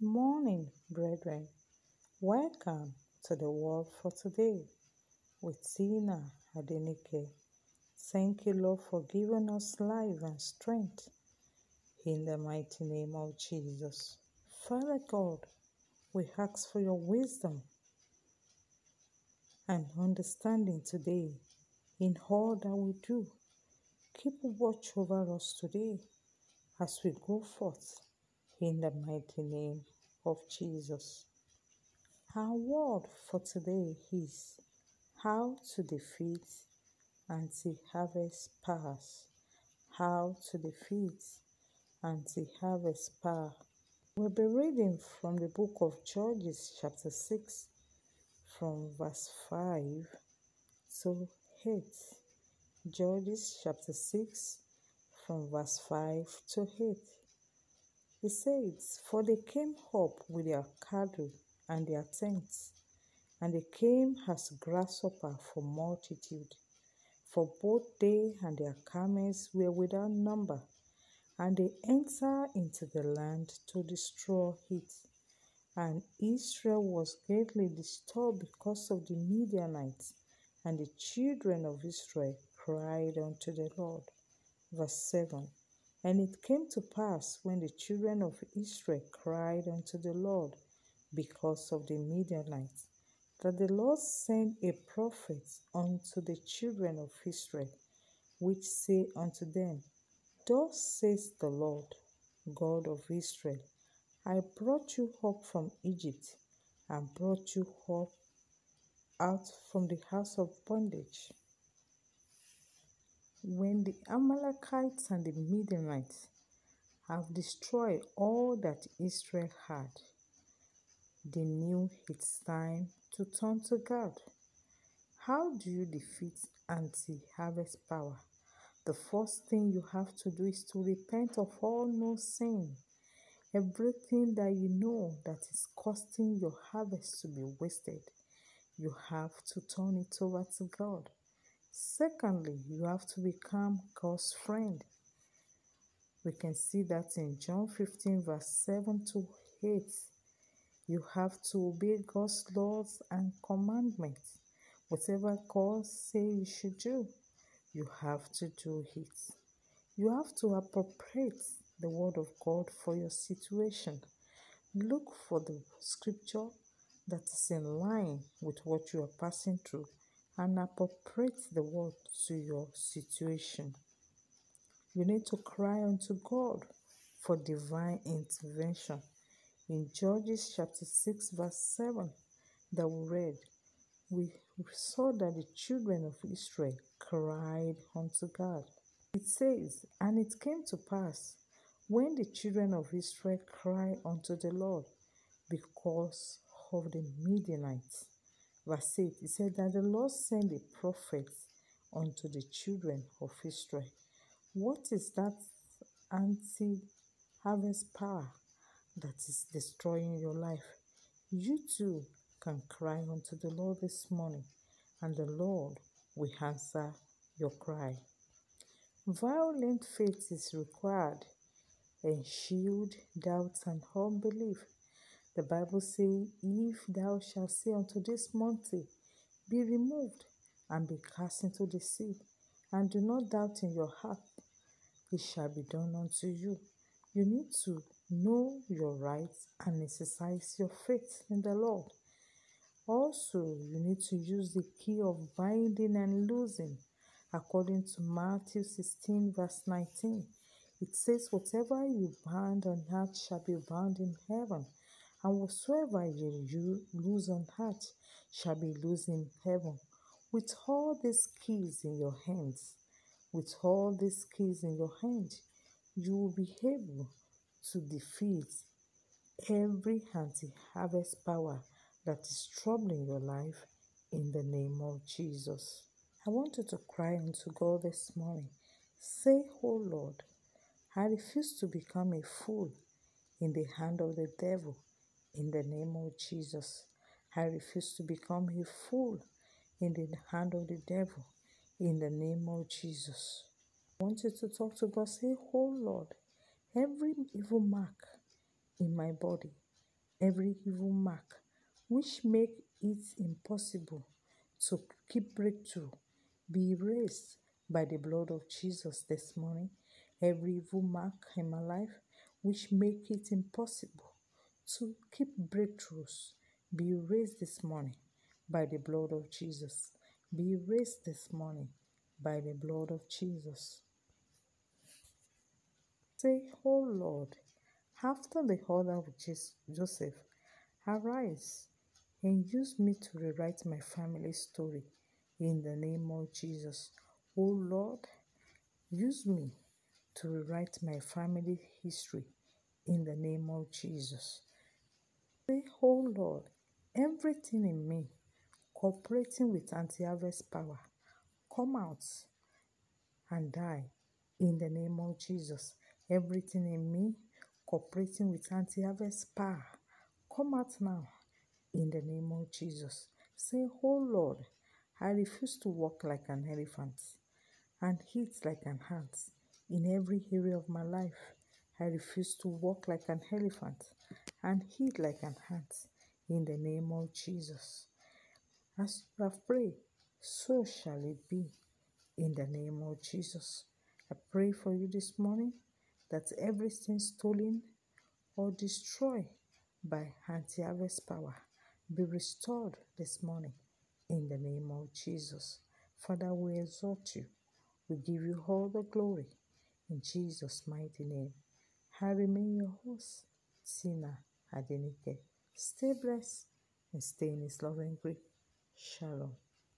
morning, brethren. Welcome to the Word for today with Tina Adenike. Thank you, Lord, for giving us life and strength in the mighty name of Jesus. Father God, we ask for your wisdom and understanding today in all that we do. Keep watch over us today as we go forth in the mighty name of Jesus. Our word for today is how to defeat anti-harvest powers. How to defeat anti-harvest power. We'll be reading from the book of Judges chapter 6 from verse 5 to 8. Judges chapter 6 from verse 5 to 8. He says, For they came up with their cattle and their tents, and they came as grasshopper for multitude. For both they and their camels were without number, and they entered into the land to destroy it. And Israel was greatly disturbed because of the Midianites, and the children of Israel cried unto the Lord. Verse 7 and it came to pass when the children of Israel cried unto the Lord because of the Midianites, that the Lord sent a prophet unto the children of Israel, which say unto them, Thus says the Lord, God of Israel, I brought you up from Egypt, and brought you up out from the house of bondage. When the Amalekites and the Midianites have destroyed all that Israel had, they knew it's time to turn to God. How do you defeat anti harvest power? The first thing you have to do is to repent of all no sin. Everything that you know that is causing your harvest to be wasted, you have to turn it over to God. Secondly, you have to become God's friend. We can see that in John 15, verse 7 to 8. You have to obey God's laws and commandments. Whatever God say you should do, you have to do it. You have to appropriate the word of God for your situation. Look for the scripture that is in line with what you are passing through and appropriate the word to your situation. You need to cry unto God for divine intervention. In Judges chapter 6, verse 7, that we read, we saw that the children of Israel cried unto God. It says, And it came to pass when the children of Israel cried unto the Lord because of the Midianites verse 8, it said that the Lord sent a prophet unto the children of Israel. What is that anti harvest power that is destroying your life? You too can cry unto the Lord this morning, and the Lord will answer your cry. Violent faith is required and shield doubt and unbelief. The Bible says, If thou shalt say unto this mountain, Be removed and be cast into the sea, and do not doubt in your heart, it shall be done unto you. You need to know your rights and exercise your faith in the Lord. Also, you need to use the key of binding and loosing according to Matthew 16, verse 19. It says, Whatever you bind on earth shall be bound in heaven, and whatsoever you lose on earth shall be loose in heaven. With all these keys in your hands, with all these keys in your hand, you will be able to defeat every anti harvest power that is troubling your life in the name of Jesus. I want you to cry unto God this morning. Say, Oh Lord, I refuse to become a fool in the hand of the devil in the name of Jesus. I refuse to become a fool in the hand of the devil in the name of Jesus. I want you to talk to God. Say, Oh Lord, every evil mark in my body, every evil mark which make it impossible to keep breakthrough be erased by the blood of Jesus this morning. Every evil mark in my life which make it impossible to keep breakthroughs be raised this morning by the blood of Jesus. Be raised this morning by the blood of Jesus. Say, Oh Lord, after the order of Joseph, arise and use me to rewrite my family story in the name of Jesus. Oh Lord, use me to rewrite my family history in the name of Jesus. Say, Oh Lord, everything in me cooperating with anti harvest power, come out and die in the name of Jesus. Everything in me cooperating with anti harvest power, come out now in the name of Jesus. Say, Oh Lord, I refuse to walk like an elephant and eat like an ant in every area of my life. I refuse to walk like an elephant and eat like an ant in the name of Jesus. As you have prayed, so shall it be in the name of Jesus. I pray for you this morning that everything stolen or destroyed by anti harvest power be restored this morning in the name of Jesus. Father, we exalt you. We give you all the glory in Jesus' mighty name. I remain your host, Tina Adenike blessed and stay in this loving Ringry. Shalom.